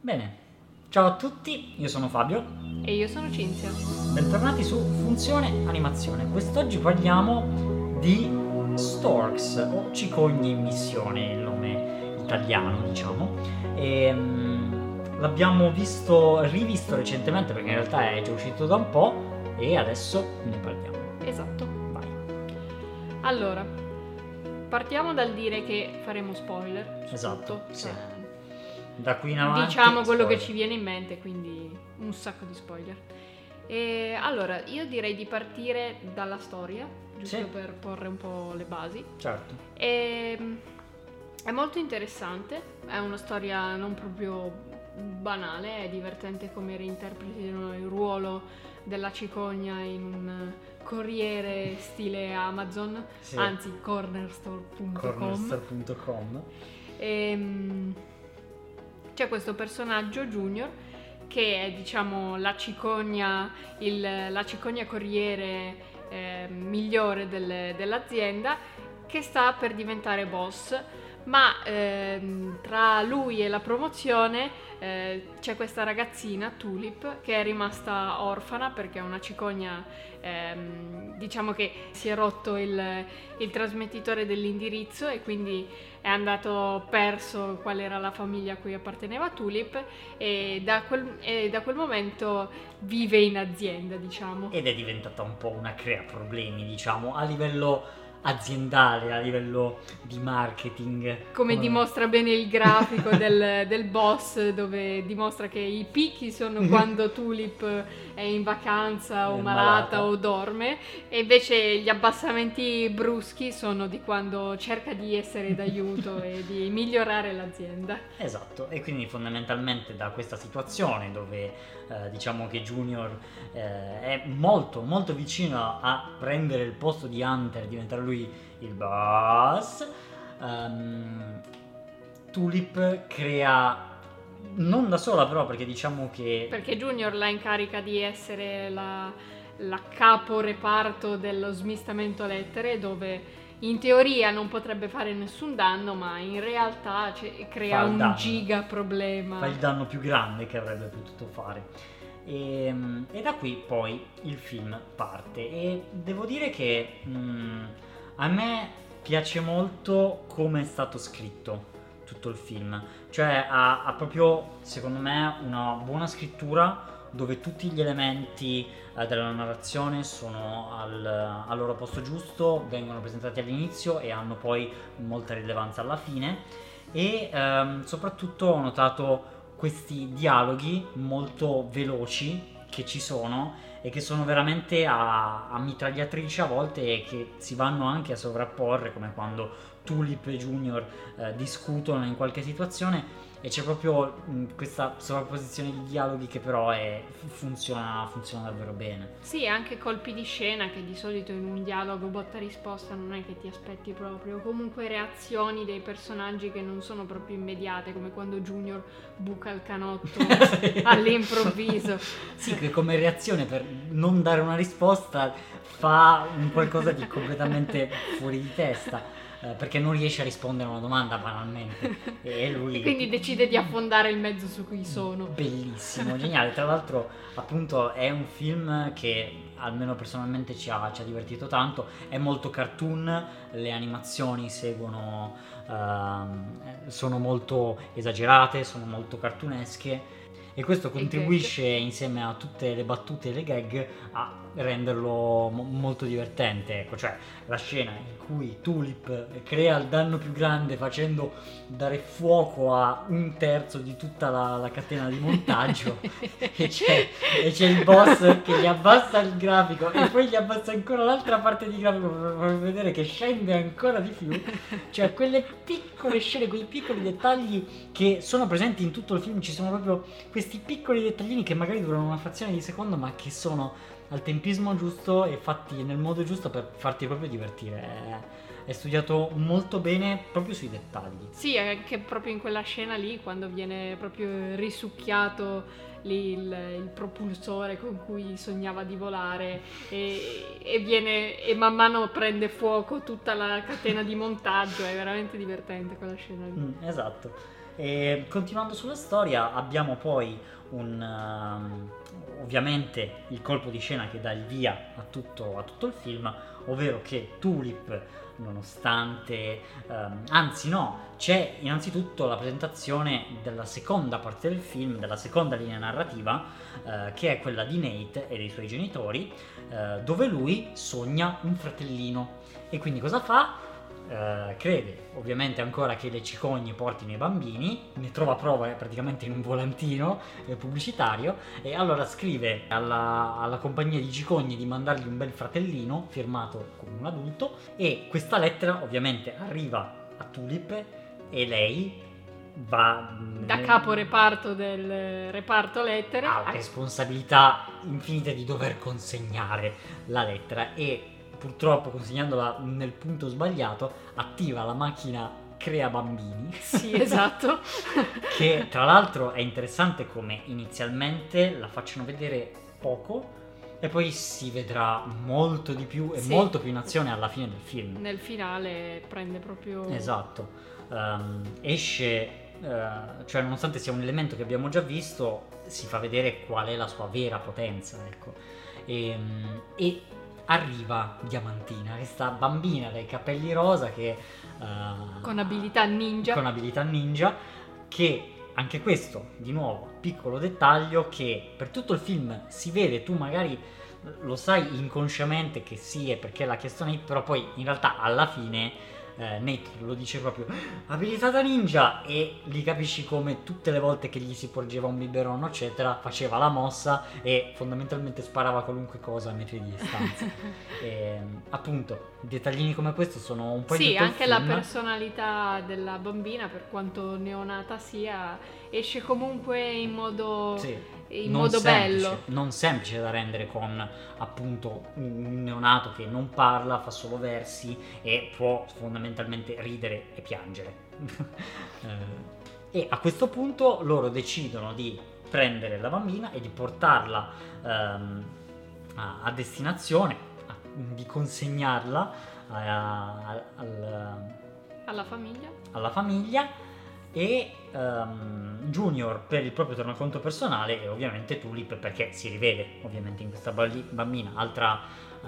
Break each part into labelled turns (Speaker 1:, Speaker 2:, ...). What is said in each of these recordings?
Speaker 1: Bene, ciao a tutti, io sono Fabio.
Speaker 2: E io sono Cinzia.
Speaker 1: Bentornati su Funzione Animazione. Quest'oggi parliamo di Storks o Cicogni in missione, il nome italiano diciamo. E, um, l'abbiamo visto, rivisto recentemente perché in realtà è già uscito da un po' e adesso ne parliamo.
Speaker 2: Esatto.
Speaker 1: Vai.
Speaker 2: Allora, partiamo dal dire che faremo spoiler.
Speaker 1: Esatto,
Speaker 2: tutto.
Speaker 1: sì.
Speaker 2: Cioè,
Speaker 1: Da qui in avanti.
Speaker 2: diciamo quello che
Speaker 1: spoiler.
Speaker 2: ci viene in mente, quindi un sacco di spoiler. E allora, io direi di partire dalla storia, giusto
Speaker 1: Sì.
Speaker 2: per porre un po' le basi.
Speaker 1: Certo.
Speaker 2: E, mm, è molto interessante, è una storia non proprio banale, è divertente come reinterpretino il ruolo della cicogna in un corriere stile Amazon,
Speaker 1: Sì.
Speaker 2: anzi cornerstore.com.
Speaker 1: Cornerstore.com.
Speaker 2: Ehm, c'è questo personaggio junior che è diciamo la cicogna, il- la cicogna corriere eh, migliore del- dell'azienda che sta per diventare boss ma ehm, tra lui e la promozione eh, c'è questa ragazzina Tulip che è rimasta orfana perché è una cicogna ehm, diciamo che si è rotto il, il trasmettitore dell'indirizzo e quindi è andato perso qual era la famiglia a cui apparteneva Tulip e da quel, e da quel momento vive in azienda diciamo.
Speaker 1: Ed è diventata un po' una crea problemi, diciamo, a livello aziendale, a livello di marketing.
Speaker 2: come dimostra bene il grafico del, del boss dove dimostra che i picchi sono quando Tulip è in vacanza o malata,
Speaker 1: malata.
Speaker 2: o dorme e invece gli abbassamenti bruschi sono di quando cerca di essere d'aiuto e di migliorare l'azienda.
Speaker 1: Esatto, e quindi fondamentalmente da questa situazione dove eh, diciamo che Junior eh, è molto molto vicino a prendere il posto di Hunter, diventare lui il boss, ehm, Tulip crea non da sola però perché diciamo che
Speaker 2: Perché Junior la incarica di essere la, la capo reparto dello smistamento lettere dove in teoria non potrebbe fare nessun danno ma in realtà cioè, crea un
Speaker 1: danno.
Speaker 2: giga problema.
Speaker 1: fa il danno più grande che avrebbe potuto fare. E, e da qui poi il film parte e devo dire che mm, a me piace molto come è stato scritto tutto il film, cioè ha, ha proprio secondo me una buona scrittura dove tutti gli elementi della narrazione sono al, al loro posto giusto, vengono presentati all'inizio e hanno poi molta rilevanza alla fine. E ehm, soprattutto ho notato questi dialoghi molto veloci che ci sono e che sono veramente a, a mitragliatrice a volte e che si vanno anche a sovrapporre come quando Tulip e Junior eh, discutono in qualche situazione e c'è proprio mh, questa sovrapposizione di dialoghi che però è- funziona, funziona davvero bene.
Speaker 2: Sì, anche colpi di scena che di solito in un dialogo botta risposta non è che ti aspetti proprio, comunque reazioni dei personaggi che non sono proprio immediate, come quando Junior buca il canotto all'improvviso.
Speaker 1: Sì, che come reazione per non dare una risposta fa un qualcosa di completamente fuori di testa, eh, perché non riesce a rispondere a una domanda banalmente. E lui...
Speaker 2: Quindi decide di affondare il mezzo su cui sono.
Speaker 1: Bellissimo, geniale. Tra l'altro, appunto, è un film che almeno personalmente ci ha, ci ha divertito tanto. È molto cartoon, le animazioni seguono, ehm, sono molto esagerate, sono molto cartunesche. E questo contribuisce insieme a tutte le battute e le gag a renderlo mo- molto divertente. Ecco, cioè la scena in cui Tulip crea il danno più grande facendo dare fuoco a un terzo di tutta la, la catena di montaggio e, c'è, e c'è il boss che gli abbassa il grafico e poi gli abbassa ancora l'altra parte di grafico per far vedere che scende ancora di più cioè quelle piccole scene quei piccoli dettagli che sono presenti in tutto il film ci sono proprio questi piccoli dettaglini che magari durano una frazione di secondo ma che sono al tempismo giusto e fatti nel modo giusto per farti proprio divertire è, studiato molto bene proprio sui dettagli
Speaker 2: Sì, anche proprio in quella scena lì, quando viene proprio risucchiato lì il, il propulsore con cui sognava di volare e, e viene e man mano prende fuoco tutta la catena di montaggio, è veramente divertente quella scena lì.
Speaker 1: Mm, esatto. E continuando sulla storia, abbiamo poi un, um, ovviamente il colpo di scena che dà il via a tutto, a tutto il film, ovvero che Tulip nonostante, ehm, anzi no, c'è innanzitutto la presentazione della seconda parte del film, della seconda linea narrativa, eh, che è quella di Nate e dei suoi genitori, eh, dove lui sogna un fratellino. E quindi cosa fa? Uh, crede ovviamente ancora che le cicogne portino i bambini, ne trova prova praticamente in un volantino eh, pubblicitario e allora scrive alla, alla, compagnia di cicogne di mandargli un bel fratellino firmato come un adulto e questa lettera ovviamente arriva a Tulip e lei va
Speaker 2: da capo reparto del reparto lettere.
Speaker 1: Ha la responsabilità infinita di dover consegnare la lettera e purtroppo consegnandola nel punto sbagliato, attiva la macchina crea bambini.
Speaker 2: Sì, esatto.
Speaker 1: che tra l'altro è interessante come inizialmente la facciano vedere poco e poi si vedrà molto di più e sì. molto più in azione alla fine del film.
Speaker 2: Nel finale prende proprio...
Speaker 1: Esatto. Um, esce, uh, cioè nonostante sia un elemento che abbiamo già visto, si fa vedere qual è la sua vera potenza, ecco. E, um, e arriva Diamantina, questa bambina dai capelli rosa che...
Speaker 2: Uh, con abilità ninja.
Speaker 1: Con abilità ninja, che anche questo, di nuovo, piccolo dettaglio che per tutto il film si vede, tu magari lo sai inconsciamente che sì, è perché l'ha chiesto Nate, però poi in realtà alla fine eh, Nate lo dice proprio abilità da ninja! E lì capisci come tutte le volte che gli si porgeva un biberon eccetera faceva la mossa e fondamentalmente sparava qualunque cosa a metri di distanza. E, appunto dettaglini come questo sono un po'
Speaker 2: sì anche la personalità della bambina per quanto neonata sia esce comunque in modo sì in non modo
Speaker 1: semplice,
Speaker 2: bello.
Speaker 1: Non semplice da rendere con appunto un neonato che non parla, fa solo versi e può fondamentalmente ridere e piangere. Eh, e a questo punto loro decidono di prendere la bambina e di portarla um, a, a, destinazione, a, di consegnarla a,
Speaker 2: al, alla famiglia.
Speaker 1: Alla famiglia e um, Junior per il proprio tornaconto personale e ovviamente Tulip perché si rivede ovviamente in questa bambina altra, uh,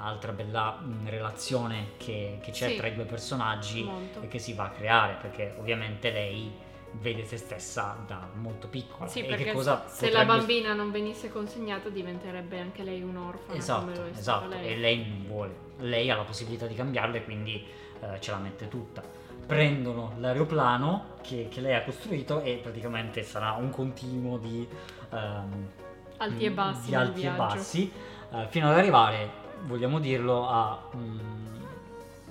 Speaker 1: altra bella mm, relazione che, che c'è sì, tra i due personaggi molto. e che si va a creare perché ovviamente lei vede se stessa da molto piccola.
Speaker 2: Sì, perché se potrebbe... la bambina non venisse consegnata diventerebbe anche lei un orfano.
Speaker 1: Esatto, esatto. Lei. e lei non vuole. Lei ha la possibilità di cambiarlo e quindi uh, ce la mette tutta prendono l'aeroplano che, che, lei ha costruito e praticamente sarà un continuo di um,
Speaker 2: alti e bassi,
Speaker 1: di alti e bassi uh, fino ad arrivare, vogliamo dirlo, a, um,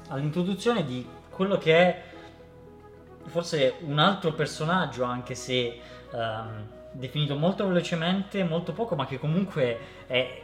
Speaker 1: all'introduzione di quello che è forse un altro personaggio, anche se um, definito molto velocemente, molto poco, ma che comunque è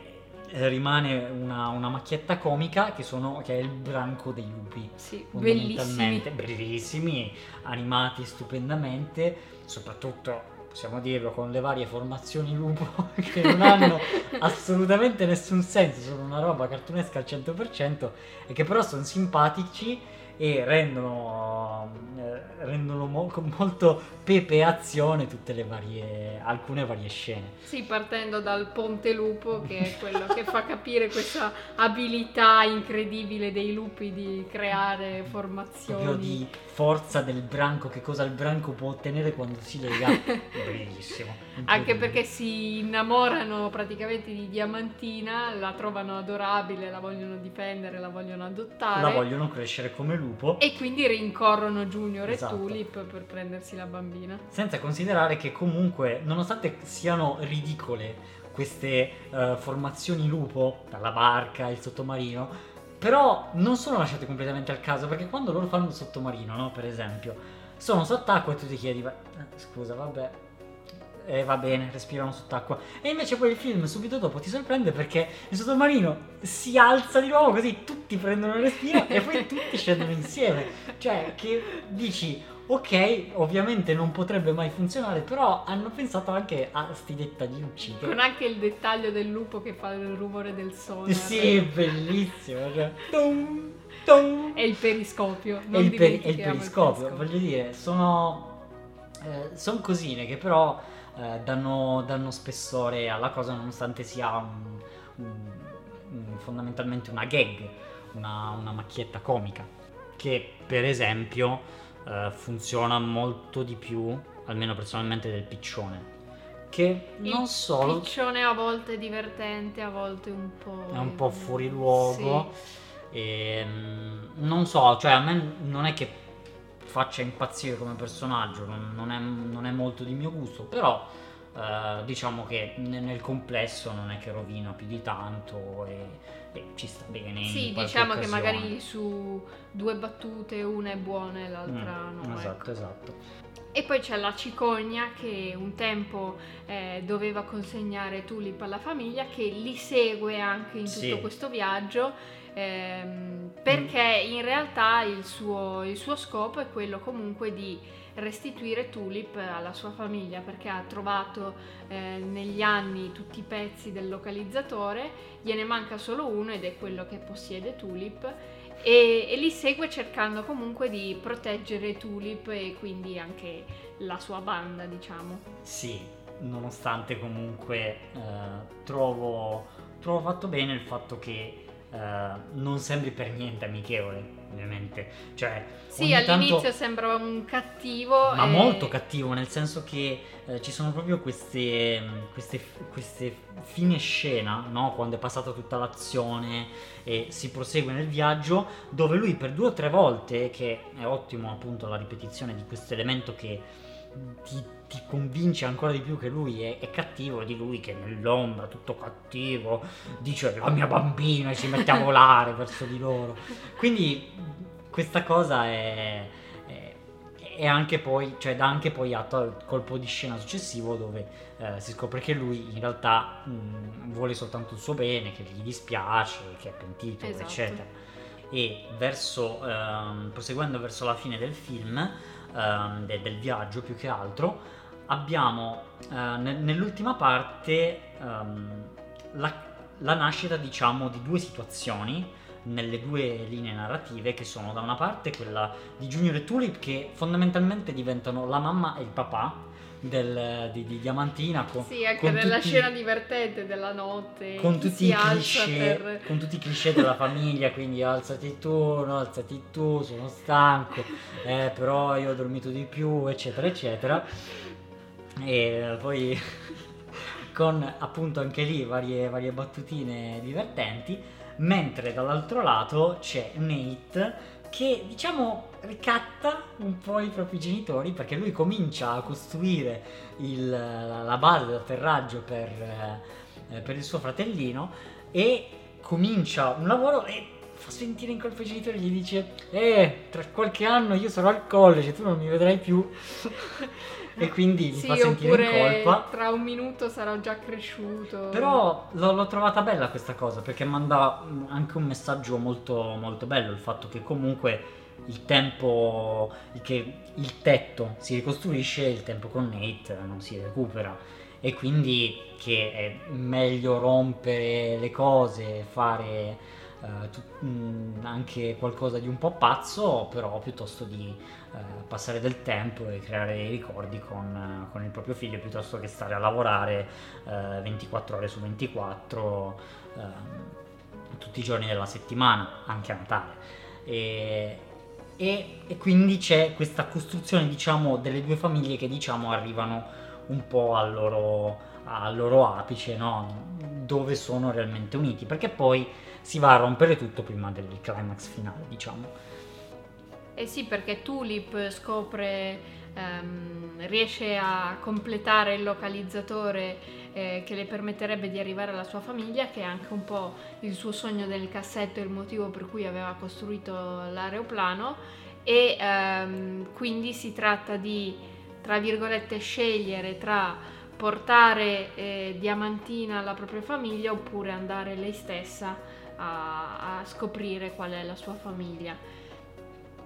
Speaker 1: rimane una, una, macchietta comica che, sono, che, è il branco dei lupi.
Speaker 2: Sì, bellissimi.
Speaker 1: Bellissimi, animati stupendamente, soprattutto possiamo dirlo con le varie formazioni lupo che non hanno assolutamente nessun senso, sono una roba cartunesca al 100% e che però sono simpatici e rendono, eh, rendono mo- molto pepe azione tutte le varie, alcune varie scene.
Speaker 2: Sì, partendo dal Ponte Lupo, che è quello che fa capire questa abilità incredibile dei lupi di creare formazioni.
Speaker 1: Proprio di forza del branco, che cosa il branco può ottenere quando si lega. Bellissimo.
Speaker 2: Anche perché si innamorano praticamente di Diamantina, la trovano adorabile, la vogliono difendere, la vogliono adottare.
Speaker 1: La vogliono crescere come lupo.
Speaker 2: E quindi rincorrono Junior esatto. e Tulip per prendersi la bambina.
Speaker 1: Senza considerare che comunque, nonostante siano ridicole queste uh, formazioni lupo, dalla barca, il sottomarino, però non sono lasciate completamente al caso, perché quando loro fanno il sottomarino, no, per esempio, sono sott'acqua e tu ti chiedi, eh, scusa, vabbè, e va bene, respirano sott'acqua. E invece poi il film subito dopo ti sorprende perché il sottomarino si alza di nuovo così tutti prendono il respiro e poi tutti scendono insieme. Cioè che dici, ok, ovviamente non potrebbe mai funzionare, però hanno pensato anche a sti dettagliucci.
Speaker 2: Che... Con anche il dettaglio del lupo che fa il rumore del sole.
Speaker 1: Sì, bellissimo. Cioè, tum,
Speaker 2: tum. E il periscopio. Non
Speaker 1: e il, per- il periscopio, il periscopio, voglio dire, sono eh, sono cosine che però eh, danno, danno, spessore alla cosa nonostante sia un, un, un, fondamentalmente una gag, una, una, macchietta comica, che per esempio eh, funziona molto di più, almeno personalmente, del piccione. Che non so.
Speaker 2: Il piccione a volte è divertente, a volte un po'.
Speaker 1: È un po' fuori luogo. Sì. E, ehm, non so, cioè a me non è che faccia impazzire come personaggio, non, non, è, non è, molto di mio gusto, però eh, diciamo che nel, nel, complesso non è che rovina più di tanto e, e ci sta bene.
Speaker 2: Sì, diciamo occasione. che magari su due battute una è buona e l'altra
Speaker 1: mm,
Speaker 2: no.
Speaker 1: Esatto,
Speaker 2: ecco.
Speaker 1: esatto.
Speaker 2: E poi c'è la cicogna che un tempo eh, doveva consegnare Tulip alla famiglia, che li segue anche in tutto sì. questo viaggio ehm, perché in realtà il suo, il suo scopo è quello comunque di restituire Tulip alla sua famiglia perché ha trovato eh, negli anni tutti i pezzi del localizzatore, gliene manca solo uno ed è quello che possiede Tulip e, e, li segue cercando comunque di proteggere Tulip e quindi anche la sua banda diciamo.
Speaker 1: Sì, nonostante comunque eh, trovo, trovo fatto bene il fatto che Uh, non sembri per niente amichevole, ovviamente. Cioè,
Speaker 2: sì, all'inizio tanto... sembra un cattivo.
Speaker 1: Ma e... molto cattivo, nel senso che uh, ci sono proprio queste, queste, queste fine scena, no? quando è passata tutta l'azione e si prosegue nel viaggio, dove lui per due o tre volte, che è ottimo appunto la ripetizione di questo elemento che ti, ti, convince ancora di più che lui è, è, cattivo di lui che nell'ombra, tutto cattivo, dice la mia bambina e si mette a volare verso di loro. Quindi questa cosa è, è, è, anche poi, cioè dà anche poi atto al colpo di scena successivo dove eh, si scopre che lui in realtà mh, vuole soltanto il suo bene, che gli dispiace, che è pentito, esatto. eccetera. E verso, ehm, proseguendo verso la fine del film, um, de- del viaggio più che altro, abbiamo ne- nell'ultima parte um, la-, la nascita, diciamo, di due situazioni nelle due linee narrative che sono da una parte quella di Junior e Tulip che fondamentalmente diventano la mamma e il papà del, di, di, Diamantina. Con,
Speaker 2: sì, anche con nella tutti, scena divertente della notte.
Speaker 1: Con tutti, i cliché, per... con tutti i cliché della famiglia, quindi alzati tu, no, alzati tu, sono stanco, eh, però io ho dormito di più, eccetera, eccetera. E poi con appunto anche lì varie, varie battutine divertenti, mentre dall'altro lato c'è Nate che diciamo ricatta un po' i propri genitori perché lui comincia a costruire il, la base d'atterraggio per, eh, per il suo fratellino e comincia un lavoro e fa sentire in colpo i genitori e gli dice eh tra qualche anno io sarò al college tu non mi vedrai più e quindi
Speaker 2: sì,
Speaker 1: mi fa sentire in colpa.
Speaker 2: tra un minuto sarò già cresciuto.
Speaker 1: Però l'ho, l'ho, trovata bella questa cosa perché manda anche un messaggio molto, molto bello il fatto che comunque il tempo che il tetto si ricostruisce il tempo con Nate non si recupera. E quindi che è meglio rompere le cose fare uh, tu, mh, mm, anche qualcosa di un po' pazzo però piuttosto di passare del tempo e creare dei ricordi con, uh, con, il proprio figlio piuttosto che stare a lavorare 24 ore su 24 ehm, tutti i giorni della settimana anche a Natale e, e, e, quindi c'è questa costruzione diciamo delle due famiglie che diciamo arrivano un po' al loro, al loro apice no? dove sono realmente uniti perché poi si va a rompere tutto prima del climax finale diciamo
Speaker 2: eh sì perché Tulip scopre ehm, riesce a completare il localizzatore eh, che le permetterebbe di arrivare alla sua famiglia, che è anche un po' il suo sogno del cassetto il motivo per cui aveva costruito l'aeroplano e ehm, quindi si tratta di, tra virgolette, scegliere tra portare eh, Diamantina alla propria famiglia oppure andare lei stessa a, a scoprire qual è la sua famiglia.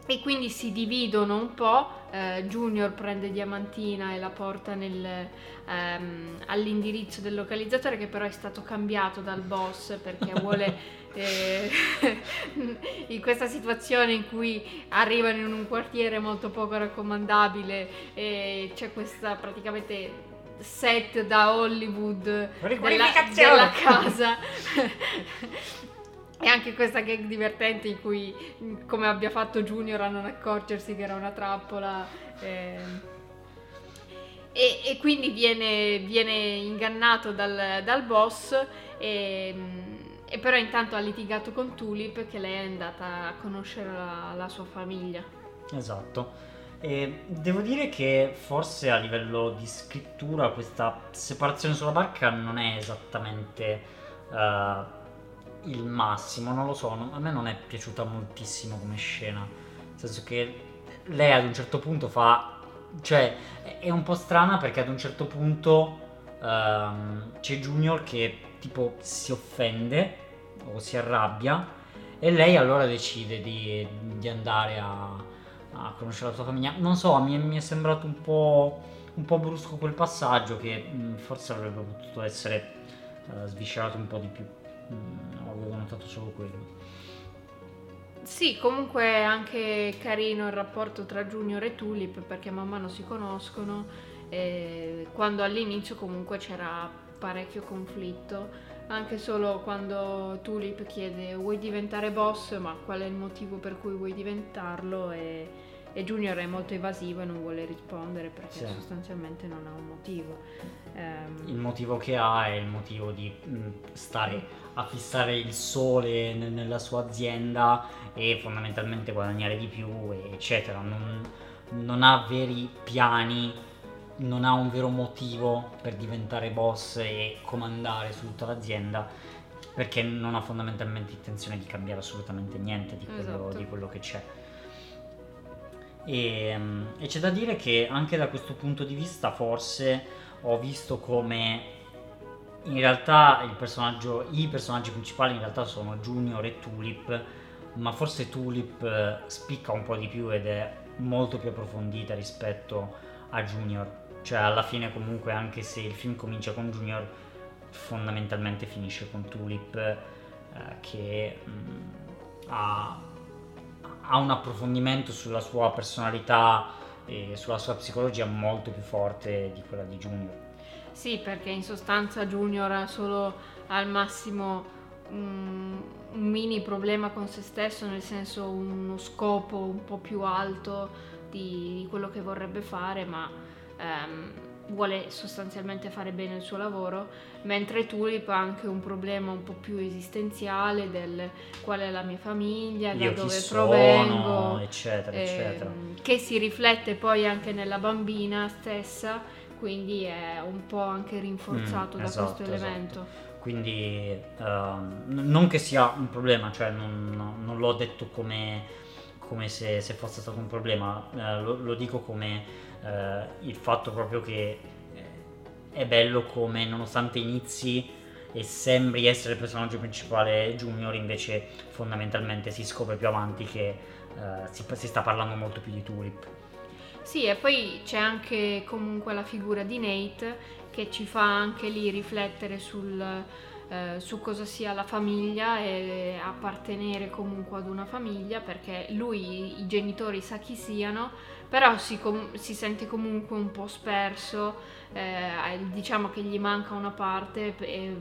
Speaker 2: E quindi si dividono un po'. Eh, Junior prende Diamantina e la porta nel, ehm, all'indirizzo del localizzatore che però è stato cambiato dal boss perché vuole eh, in questa situazione in cui arrivano in un quartiere molto poco raccomandabile e c'è questa praticamente set da Hollywood della, della casa e anche questa gag divertente in cui come abbia fatto Junior a non accorgersi che era una trappola eh, e, e, quindi viene, viene ingannato dal, dal boss e, e, però intanto ha litigato con Tulip che lei è andata a conoscere la, la sua famiglia.
Speaker 1: Esatto. E devo dire che forse a livello di scrittura questa separazione sulla barca non è esattamente uh, il massimo, non lo so, non, a me non è piaciuta moltissimo come scena, nel senso che lei ad un certo punto fa, cioè è un po' strana perché ad un certo punto uh, c'è Junior che tipo si offende o si arrabbia e lei allora decide di, di andare a a conoscere la sua famiglia. Non so, mi è, mi è sembrato un po', un po', brusco quel passaggio che forse avrebbe potuto essere uh, sviscerato un po' di più. Mh, mm, avevo notato solo quello.
Speaker 2: Sì, comunque è anche carino il rapporto tra Junior e Tulip perché man mano si conoscono e quando all'inizio comunque c'era parecchio conflitto, anche solo quando Tulip chiede vuoi diventare boss ma qual è il motivo per cui vuoi diventarlo e e Junior è molto evasivo e non vuole rispondere perché sì. sostanzialmente non ha un motivo.
Speaker 1: Um, il motivo che ha è il motivo di mm, stare a fissare il sole nella sua azienda e fondamentalmente guadagnare di più, eccetera. Non, non ha veri piani, non ha un vero motivo per diventare boss e comandare su tutta l'azienda perché non ha fondamentalmente intenzione di cambiare assolutamente niente di quello, esatto. di quello che c'è. E, ehm, e, c'è da dire che anche da questo punto di vista forse ho visto come in realtà i personaggi principali in realtà sono Junior e Tulip, ma forse Tulip eh, spicca un po' di più ed è molto più approfondita rispetto a Junior. Cioè alla fine comunque anche se il film comincia con Junior, fondamentalmente finisce con Tulip eh, che mh, mm, ha ha un approfondimento sulla sua personalità e sulla sua psicologia molto più forte di quella di Junior.
Speaker 2: Sì, perché in sostanza Junior ha solo al massimo un, un mini problema con se stesso, nel senso uno scopo un po' più alto di, di quello che vorrebbe fare, ma ehm, vuole sostanzialmente fare bene il suo lavoro, mentre Tulip ha anche un problema un po' più esistenziale del qual è la mia famiglia,
Speaker 1: Io
Speaker 2: da dove
Speaker 1: sono,
Speaker 2: provengo,
Speaker 1: eccetera, eh, eccetera.
Speaker 2: Che si riflette poi anche nella bambina stessa, quindi è un po' anche rinforzato mm, da esatto, questo esatto. elemento.
Speaker 1: Quindi uh, non che sia un problema, cioè non, non l'ho detto come, come se, se, fosse stato un problema, uh, lo, lo dico come eh, il fatto proprio che eh, è bello come nonostante inizi e sembri essere il personaggio principale junior invece fondamentalmente si scopre più avanti che eh, si, si sta parlando molto più di Tulip.
Speaker 2: Sì, e poi c'è anche comunque la figura di Nate che ci fa anche lì riflettere sul, eh, su cosa sia la famiglia e appartenere comunque ad una famiglia perché lui i genitori sa chi siano però si, com- si sente comunque un po' sperso, eh, diciamo che gli manca una parte e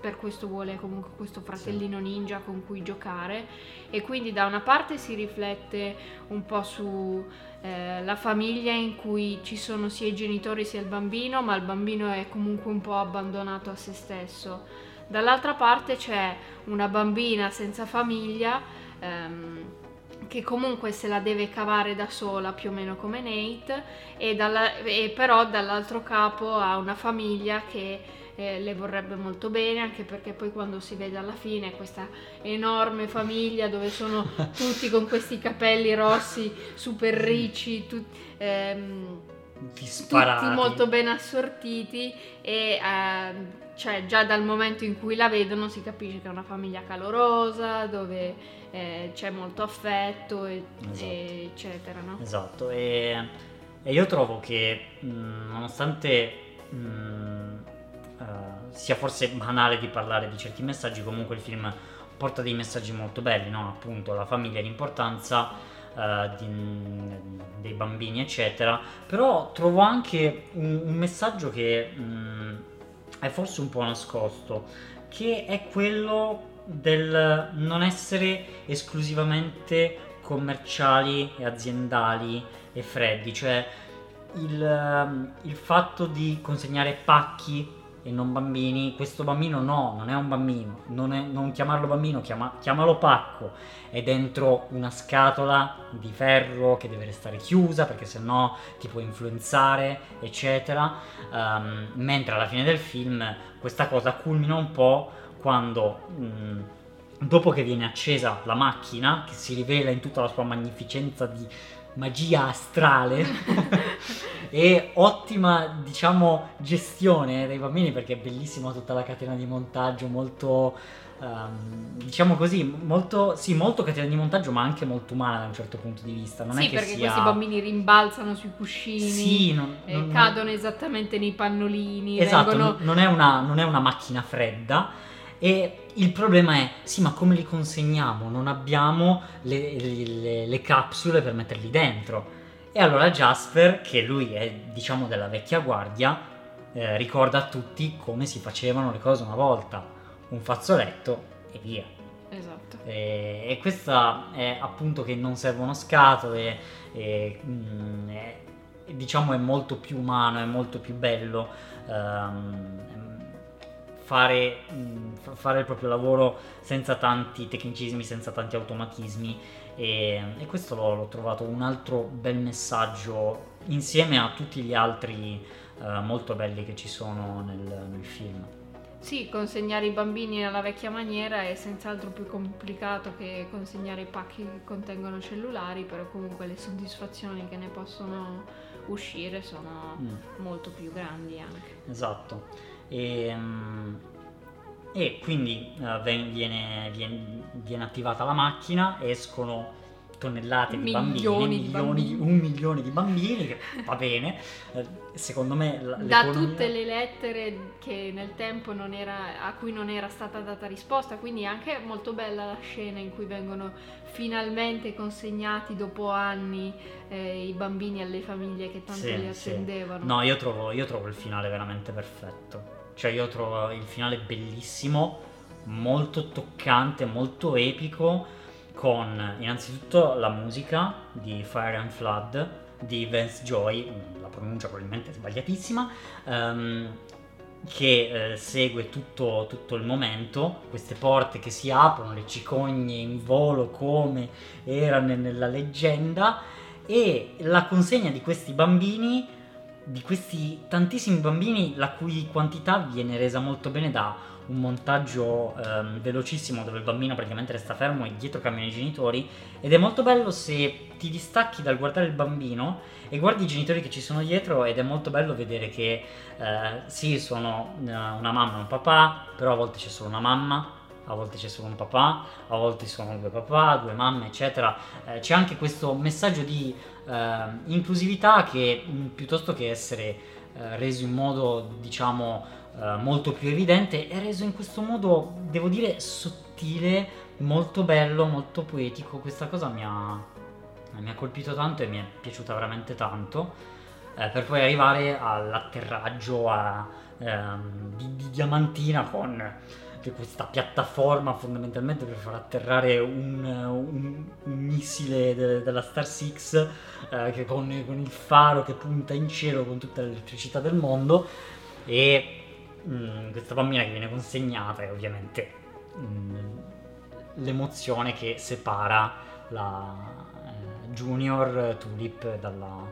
Speaker 2: per questo vuole comunque questo fratellino ninja con cui giocare e quindi da una parte si riflette un po' su eh, la famiglia in cui ci sono sia i genitori sia il bambino, ma il bambino è comunque un po' abbandonato a se stesso. Dall'altra parte c'è una bambina senza famiglia. Ehm, che comunque se la deve cavare da sola più o meno come Nate e, dalla, e però dall'altro capo ha una famiglia che eh, le vorrebbe molto bene anche perché poi quando si vede alla fine questa enorme famiglia dove sono tutti con questi capelli rossi super ricci tut, ehm, tutti molto ben assortiti e eh, cioè, già dal momento in cui la vedono si capisce che è una famiglia calorosa, dove eh, c'è molto affetto, e,
Speaker 1: Esatto.
Speaker 2: e eccetera, no?
Speaker 1: Esatto, e, e io trovo che mh, nonostante mh, eh, sia forse banale di parlare di certi messaggi, comunque il film porta dei messaggi molto belli, no? appunto la famiglia l'importanza eh, di- dei bambini, eccetera, però trovo anche un, un messaggio che mh, è forse un po' nascosto, che è quello del non essere esclusivamente commerciali e aziendali e freddi, cioè il, ehm, il fatto di consegnare pacchi e non bambini, questo bambino no, non è un bambino, non, è- non chiamarlo bambino, chiama- chiamalo pacco, è dentro una scatola di ferro che deve restare chiusa perché sennò ti può influenzare, eccetera. Ehm, mentre alla fine del film questa cosa culmina un po' quando mh, dopo che viene accesa la macchina, che si rivela in tutta la sua magnificenza di magia astrale e ottima, diciamo, gestione dei bambini perché è bellissima tutta la catena di montaggio, molto ehm, diciamo così, molto sì, molto catena di montaggio, ma anche molto umana da un certo punto di vista, non
Speaker 2: sì,
Speaker 1: è che
Speaker 2: perché
Speaker 1: sia
Speaker 2: questi bambini rimbalzano sui cuscini,
Speaker 1: Sì, non-
Speaker 2: eh,
Speaker 1: non-
Speaker 2: cadono esattamente nei pannolini,
Speaker 1: Esatto,
Speaker 2: vengono...
Speaker 1: non, è una, non è una macchina fredda. E il problema è, sì, ma come li consegniamo? Non abbiamo le, le- le- le capsule per metterli dentro. E allora Jasper, che lui è, diciamo, della vecchia guardia, eh, ricorda a tutti come si facevano le cose una volta. Un fazzoletto e via.
Speaker 2: Esatto.
Speaker 1: E, e questa è appunto che non servono scatole, e, mm, è- diciamo è molto più umano, è molto più bello ehm, fare, mm, fa- fare il proprio lavoro senza tanti tecnicismi, senza tanti automatismi e, e questo l'ho, l'ho trovato un altro bel messaggio insieme a tutti gli altri eh, molto belli che ci sono nel- nel film.
Speaker 2: Sì, consegnare i bambini alla vecchia maniera è senz'altro più complicato che consegnare i pacchi che contengono cellulari, però comunque le soddisfazioni che ne possono uscire sono
Speaker 1: Mm.
Speaker 2: molto più grandi anche.
Speaker 1: Esatto. E, mm, e quindi ven- viene, viene- viene attivata la macchina, escono tonnellate di bambini,
Speaker 2: Milioni di
Speaker 1: milioni,
Speaker 2: bambini.
Speaker 1: un milione di bambini, che va bene. Eh, secondo me la-
Speaker 2: Da tutte le lettere che nel tempo non era, a cui non era stata data risposta, quindi è anche molto bella la scena in cui vengono finalmente consegnati dopo anni eh, i bambini alle famiglie che tanto
Speaker 1: Sì,
Speaker 2: li
Speaker 1: sì.
Speaker 2: attendevano.
Speaker 1: No, io trovo, io trovo il finale veramente perfetto. Cioè, io trovo il finale bellissimo, molto toccante, molto epico, con innanzitutto la musica di Fire and Flood di Vance Joy, la pronuncia probabilmente è sbagliatissima, ehm, che eh, segue tutto, tutto il momento, queste porte che si aprono, le cicogne in volo come era ne- nella leggenda e la consegna di questi bambini, di questi tantissimi bambini la cui quantità viene resa molto bene da un montaggio ehm, velocissimo dove il bambino praticamente resta fermo e dietro cambiano i genitori ed è molto bello se ti distacchi dal guardare il bambino e guardi i genitori che ci sono dietro ed è molto bello vedere che eh, sì sono eh, una mamma e un papà però a volte c'è solo una mamma a volte c'è solo un papà a volte sono due papà due mamme eccetera. Eh, c'è anche questo messaggio di eh, inclusività che mh, piuttosto che essere eh, reso in modo diciamo eh, molto più evidente è reso in questo modo devo dire sottile molto bello molto poetico. Questa cosa mi ha, mi ha colpito tanto e mi è piaciuta veramente tanto eh, per poi arrivare all'atterraggio a, ehm, di, di Diamantina con questa piattaforma fondamentalmente per far atterrare un, un- un missile de- della Star 6 eh, che con, con il faro che punta in cielo con tutta l'elettricità del mondo e mm, questa bambina che viene consegnata e ovviamente mm, l'emozione che separa la eh, Junior Tulip dalla,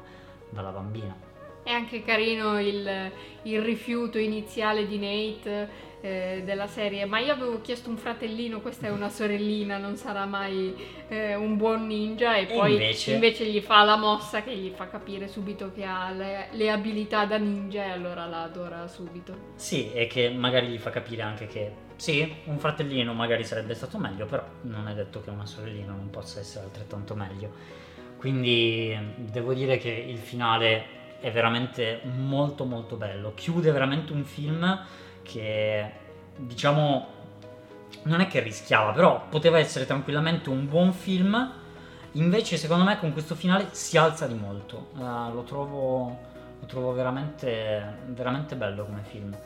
Speaker 1: dalla bambina.
Speaker 2: È anche carino il, il rifiuto iniziale di Nate eh, della serie, ma io avevo chiesto un fratellino, questa è una sorellina, non sarà mai eh, un buon ninja e, e poi invece... invece... gli fa la mossa che gli fa capire subito che ha le, le, abilità da ninja e allora la adora subito.
Speaker 1: Sì, e che magari gli fa capire anche che sì, un fratellino magari sarebbe stato meglio, però non è detto che una sorellina non possa essere altrettanto meglio. Quindi devo dire che il finale è veramente molto molto bello, chiude veramente un film che diciamo non è che rischiava, però poteva essere tranquillamente un buon film. Invece, secondo me, con questo finale si alza di molto. Uh, lo, trovo, lo trovo veramente, veramente bello come film.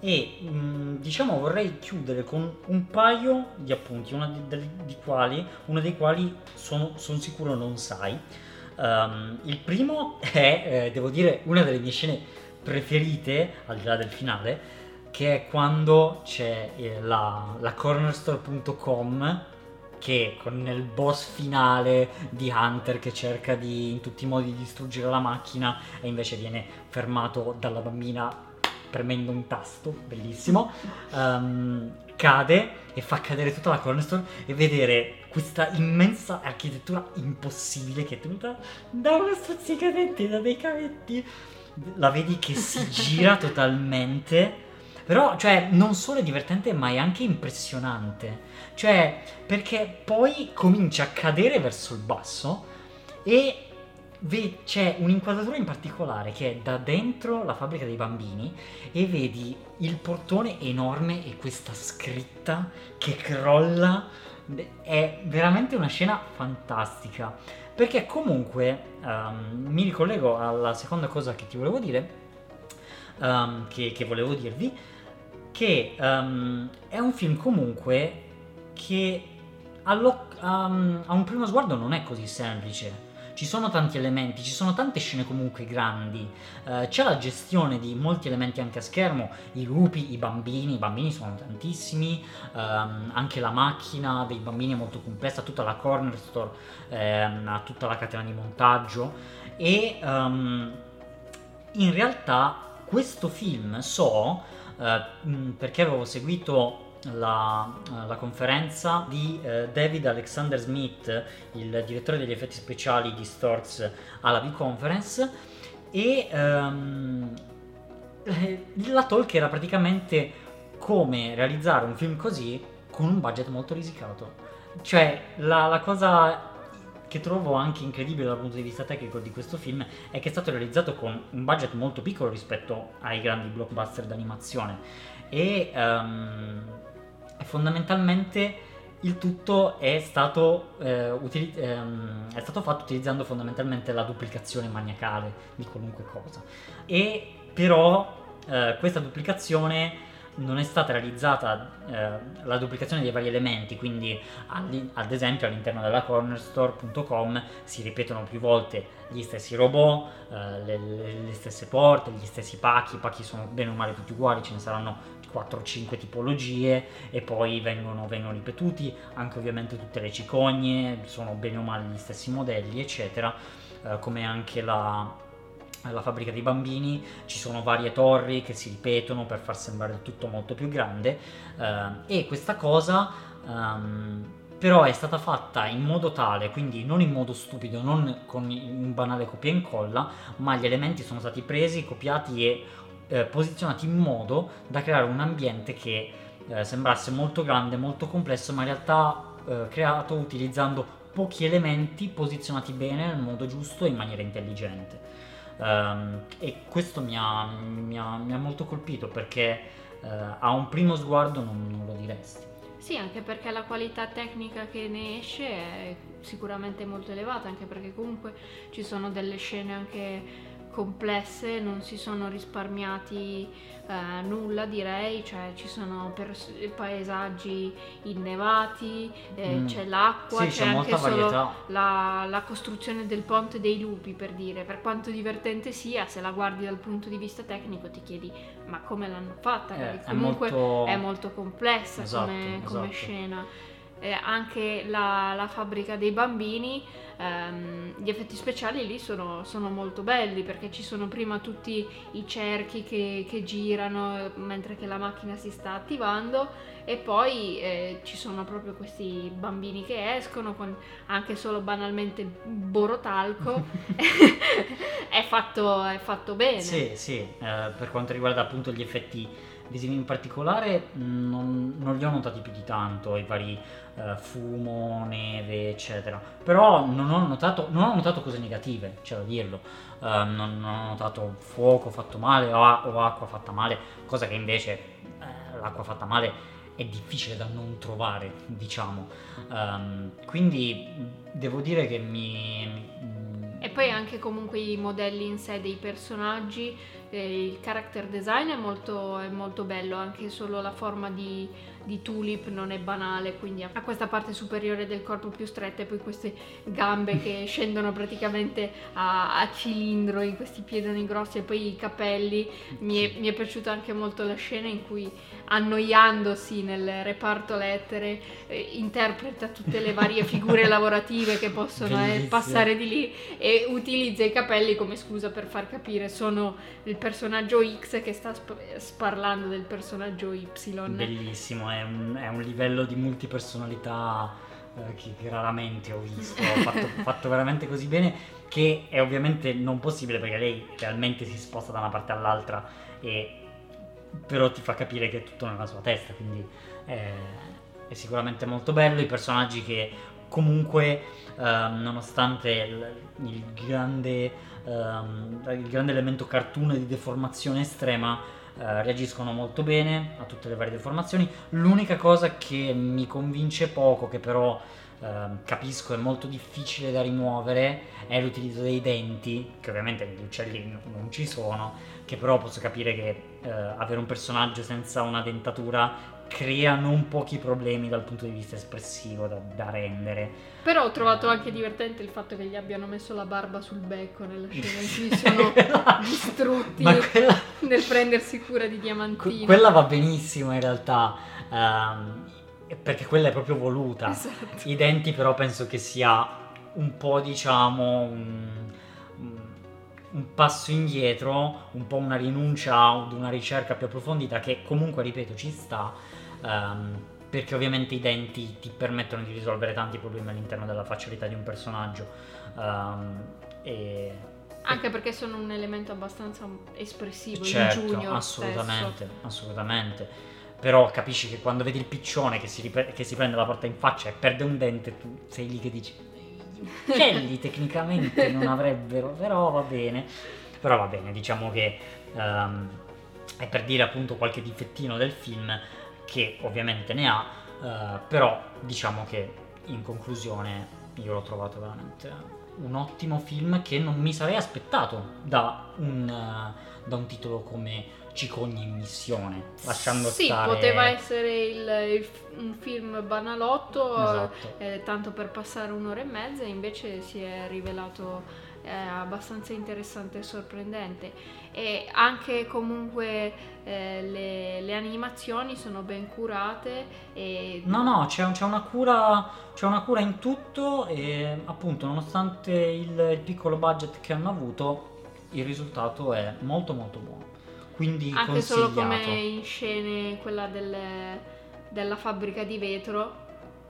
Speaker 1: E mm, diciamo vorrei chiudere con un paio di appunti, uno di, di, quali, uno dei quali sono, sono sicuro non sai. Um, il primo è, eh, devo dire, una delle mie scene preferite, al di là del finale, che è quando c'è eh, la, la cornerstore.com che con il boss finale di Hunter che cerca di in tutti i modi di distruggere la macchina e invece viene fermato dalla bambina premendo un tasto, bellissimo, um, cade e fa cadere tutta la cornerstone e vedere questa immensa architettura impossibile che è tenuta da una stuzzicadente, da dei cavetti. La vedi che si gira totalmente però, cioè, non solo è divertente, ma è anche impressionante. Cioè, perché poi comincia a cadere verso il basso e ve- c'è un'inquadratura in particolare che è da dentro la fabbrica dei bambini e vedi il portone enorme e questa scritta che crolla. È veramente una scena fantastica. Perché comunque um, mi ricollego alla seconda cosa che ti volevo dire, um, che, che volevo dirvi che um, è un film comunque che allo, um, a un primo sguardo non è così semplice. Ci sono tanti elementi, ci sono tante scene comunque grandi, uh, c'è la gestione di molti elementi anche a schermo, i lupi, i bambini, i bambini sono tantissimi, um, anche la macchina dei bambini è molto complessa, tutta la corner store, ehm, tutta la catena di montaggio e in realtà questo film so eh, perché avevo seguito la, la, conferenza di eh, David Alexander Smith, il direttore degli effetti speciali di Storks alla V-Conference e um, la talk era praticamente come realizzare un film così con un budget molto risicato. Cioè, la, la cosa che trovo anche incredibile dal punto di vista tecnico di questo film è che è stato realizzato con un budget molto piccolo rispetto ai grandi blockbuster d'animazione. E um, fondamentalmente il tutto è stato, eh, utili- ehm, è stato fatto utilizzando fondamentalmente la duplicazione maniacale di qualunque cosa. E però eh, questa duplicazione non è stata realizzata eh, la duplicazione dei vari elementi, quindi ad esempio all'interno della cornerstore.com si ripetono più volte gli stessi robot, eh, le, le, stesse porte, gli stessi pacchi, i pacchi sono bene o male tutti uguali, ce ne saranno 4 o 5 tipologie e poi vengono, vengono ripetuti, anche ovviamente tutte le cicogne, sono bene o male gli stessi modelli, eccetera, eh, come anche la alla fabbrica dei bambini ci sono varie torri che si ripetono per far sembrare il tutto molto più grande eh, e questa cosa um, però è stata fatta in modo tale, quindi non in modo stupido, non con un banale copia e incolla, ma gli elementi sono stati presi, copiati e eh, posizionati in modo da creare un ambiente che eh, sembrasse molto grande, molto complesso, ma in realtà eh, creato utilizzando pochi elementi posizionati bene nel modo giusto e in maniera intelligente. Um, e questo mi ha, mi, ha, mi ha, molto colpito perché uh, a un primo sguardo non, non, lo diresti.
Speaker 2: Sì, anche perché la qualità tecnica che ne esce è sicuramente molto elevata, anche perché comunque ci sono delle scene anche complesse, non si sono risparmiati eh, nulla direi, cioè ci sono pers- paesaggi innevati, eh, mm. c'è l'acqua,
Speaker 1: sì,
Speaker 2: c'è, c'è anche solo la, la, costruzione del ponte dei lupi per dire, per quanto divertente sia, se la guardi dal punto di vista tecnico ti chiedi ma come l'hanno fatta? Eh, comunque è molto... è molto, complessa esatto, come, come esatto. scena. Eh, anche la, la, fabbrica dei bambini, ehm, gli effetti speciali lì sono, sono, molto belli perché ci sono prima tutti i cerchi che, che girano mentre che la macchina si sta attivando e poi eh, ci sono proprio questi bambini che escono con anche solo banalmente borotalco è, fatto, è fatto bene.
Speaker 1: Sì sì eh, per quanto riguarda appunto gli effetti visivi in particolare non, non, li ho notati più di tanto i vari uh, fumo, neve eccetera. Però non ho notato, non ho notato cose negative c'è da dirlo. Uh, non, non, ho notato fuoco fatto male o, o acqua fatta male cosa che invece eh, l'acqua fatta male è difficile da non trovare, diciamo. Um, quindi devo dire che mi...
Speaker 2: E poi anche comunque i modelli in sé dei personaggi, eh, il character design è molto, è molto bello, anche solo la forma di, di tulip non è banale, quindi ha questa parte superiore del corpo più stretta e poi queste gambe che scendono praticamente a, a, cilindro in questi piedoni grossi e poi i capelli. Mi è, mi è piaciuta anche molto la scena in cui annoiandosi nel reparto lettere eh, interpreta tutte le varie figure lavorative che possono eh, passare di lì e utilizza i capelli come scusa per far capire sono il personaggio X che sta sp- sparlando del personaggio Y.
Speaker 1: Bellissimo, è un, è un livello di multipersonalità eh, che, che, raramente ho visto, fatto, fatto veramente così bene che è ovviamente non possibile perché lei realmente si sposta da una parte all'altra e però ti fa capire che è tutto nella sua testa, quindi è, è sicuramente molto bello. I personaggi che comunque, ehm, nonostante il, il, grande, ehm, il, grande, elemento cartoon di deformazione estrema, eh, reagiscono molto bene a tutte le varie deformazioni. L'unica cosa che mi convince poco, che però Uh, capisco è molto difficile da rimuovere è l'utilizzo dei denti, che ovviamente negli uccelli non ci sono, che però posso capire che uh, avere un personaggio senza una dentatura crea non pochi problemi dal punto di vista espressivo da, da, rendere.
Speaker 2: Però ho trovato anche divertente il fatto che gli abbiano messo la barba sul becco nella scena in cui sono distrutti quella... nel prendersi cura di Diamantino.
Speaker 1: quella va benissimo in realtà. Um, perché quella è proprio voluta. Esatto. I denti però penso che sia un po' diciamo un, un passo indietro, un po' una rinuncia ad una ricerca più approfondita che comunque, ripeto, ci sta. Um, perché ovviamente i denti ti permettono di risolvere tanti problemi all'interno della faccialità di un personaggio. Um, e
Speaker 2: anche perché sono un elemento abbastanza espressivo
Speaker 1: certo,
Speaker 2: in Junior
Speaker 1: assolutamente,
Speaker 2: stesso.
Speaker 1: assolutamente però capisci che quando vedi il piccione che si, ripre- che si prende la porta in faccia e perde un dente, tu sei lì che dici, uccelli tecnicamente non avrebbero, però va bene, però va bene, diciamo che um, è per dire appunto qualche difettino del film che ovviamente ne ha, uh, però diciamo che in conclusione io l'ho trovato veramente un ottimo film che non mi sarei aspettato da un, uh, da un titolo come Cicogni in missione, lasciando
Speaker 2: sì,
Speaker 1: stare...
Speaker 2: Poteva essere il, il, un film banalotto, esatto. eh, tanto per passare un'ora e mezza, invece si è rivelato eh, abbastanza interessante e sorprendente. E anche comunque eh, le, le, animazioni sono ben curate. E...
Speaker 1: No, no, c'è, c'è, una cura, c'è, una cura, in tutto e appunto nonostante il, il piccolo budget che hanno avuto, il risultato è molto molto buono. Quindi
Speaker 2: Anche solo come in scene quella delle, della fabbrica di vetro.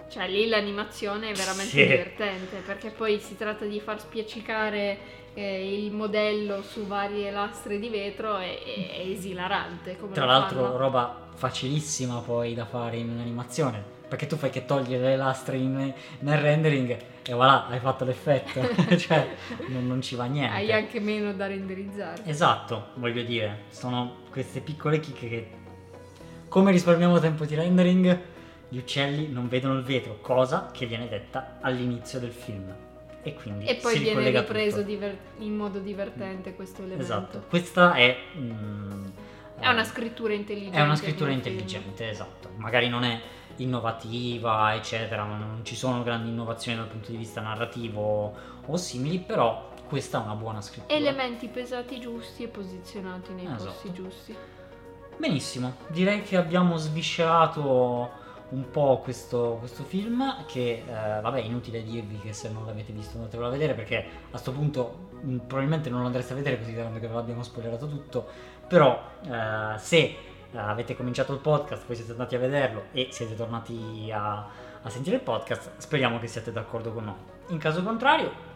Speaker 2: Cioè lì l'animazione è veramente sì. divertente perché poi si tratta di far spiaccicare eh, il modello su varie lastre di vetro e è esilarante.
Speaker 1: Tra l'altro fanno. roba facilissima poi da fare in un'animazione perché tu fai che togliere le lastre in, nel rendering e voilà, hai fatto l'effetto, cioè non, non, ci va niente.
Speaker 2: Hai anche meno da renderizzare.
Speaker 1: Esatto, voglio dire, sono queste piccole chicche che come risparmiamo tempo di rendering, gli uccelli non vedono il vetro, cosa che viene detta all'inizio del film. E quindi
Speaker 2: e poi viene ripreso diver- in modo divertente questo elemento.
Speaker 1: Esatto, questa è... Mm,
Speaker 2: è una scrittura intelligente.
Speaker 1: È una scrittura intelligente, film. esatto. Magari non è innovativa, eccetera, non ci sono grandi innovazioni dal punto di vista narrativo o simili, però questa è una buona scrittura.
Speaker 2: Elementi pesati giusti e posizionati nei esatto. posti giusti.
Speaker 1: Benissimo, direi che abbiamo sviscerato un po' questo, questo film che, eh, vabbè, inutile dirvi che se non l'avete visto andatevelo a vedere perché a questo punto mh, probabilmente non lo andreste a vedere considerando che ve l'abbiamo spoilerato tutto, però eh, se eh, avete cominciato il podcast, poi siete andati a vederlo e siete tornati a, a sentire il podcast, speriamo che siate d'accordo con noi. In caso contrario,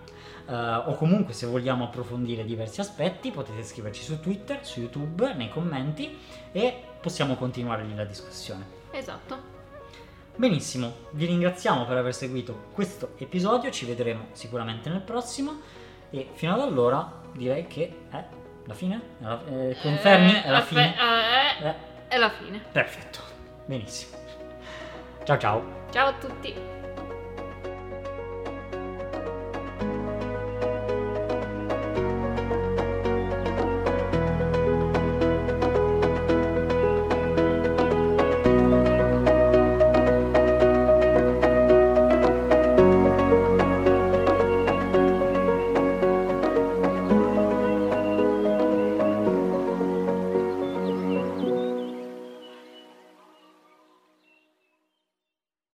Speaker 1: Uh, o comunque se vogliamo approfondire diversi aspetti potete scriverci su Twitter, su YouTube, nei commenti e possiamo continuare lì la discussione.
Speaker 2: Esatto.
Speaker 1: Benissimo, vi ringraziamo per aver seguito questo episodio, ci vedremo sicuramente nel prossimo e fino ad allora direi che è la fine? È la, eh, confermi? È la
Speaker 2: aspe-
Speaker 1: fine?
Speaker 2: eh,
Speaker 1: Eh,
Speaker 2: è la fine.
Speaker 1: perfetto, benissimo. Ciao ciao.
Speaker 2: Ciao a tutti.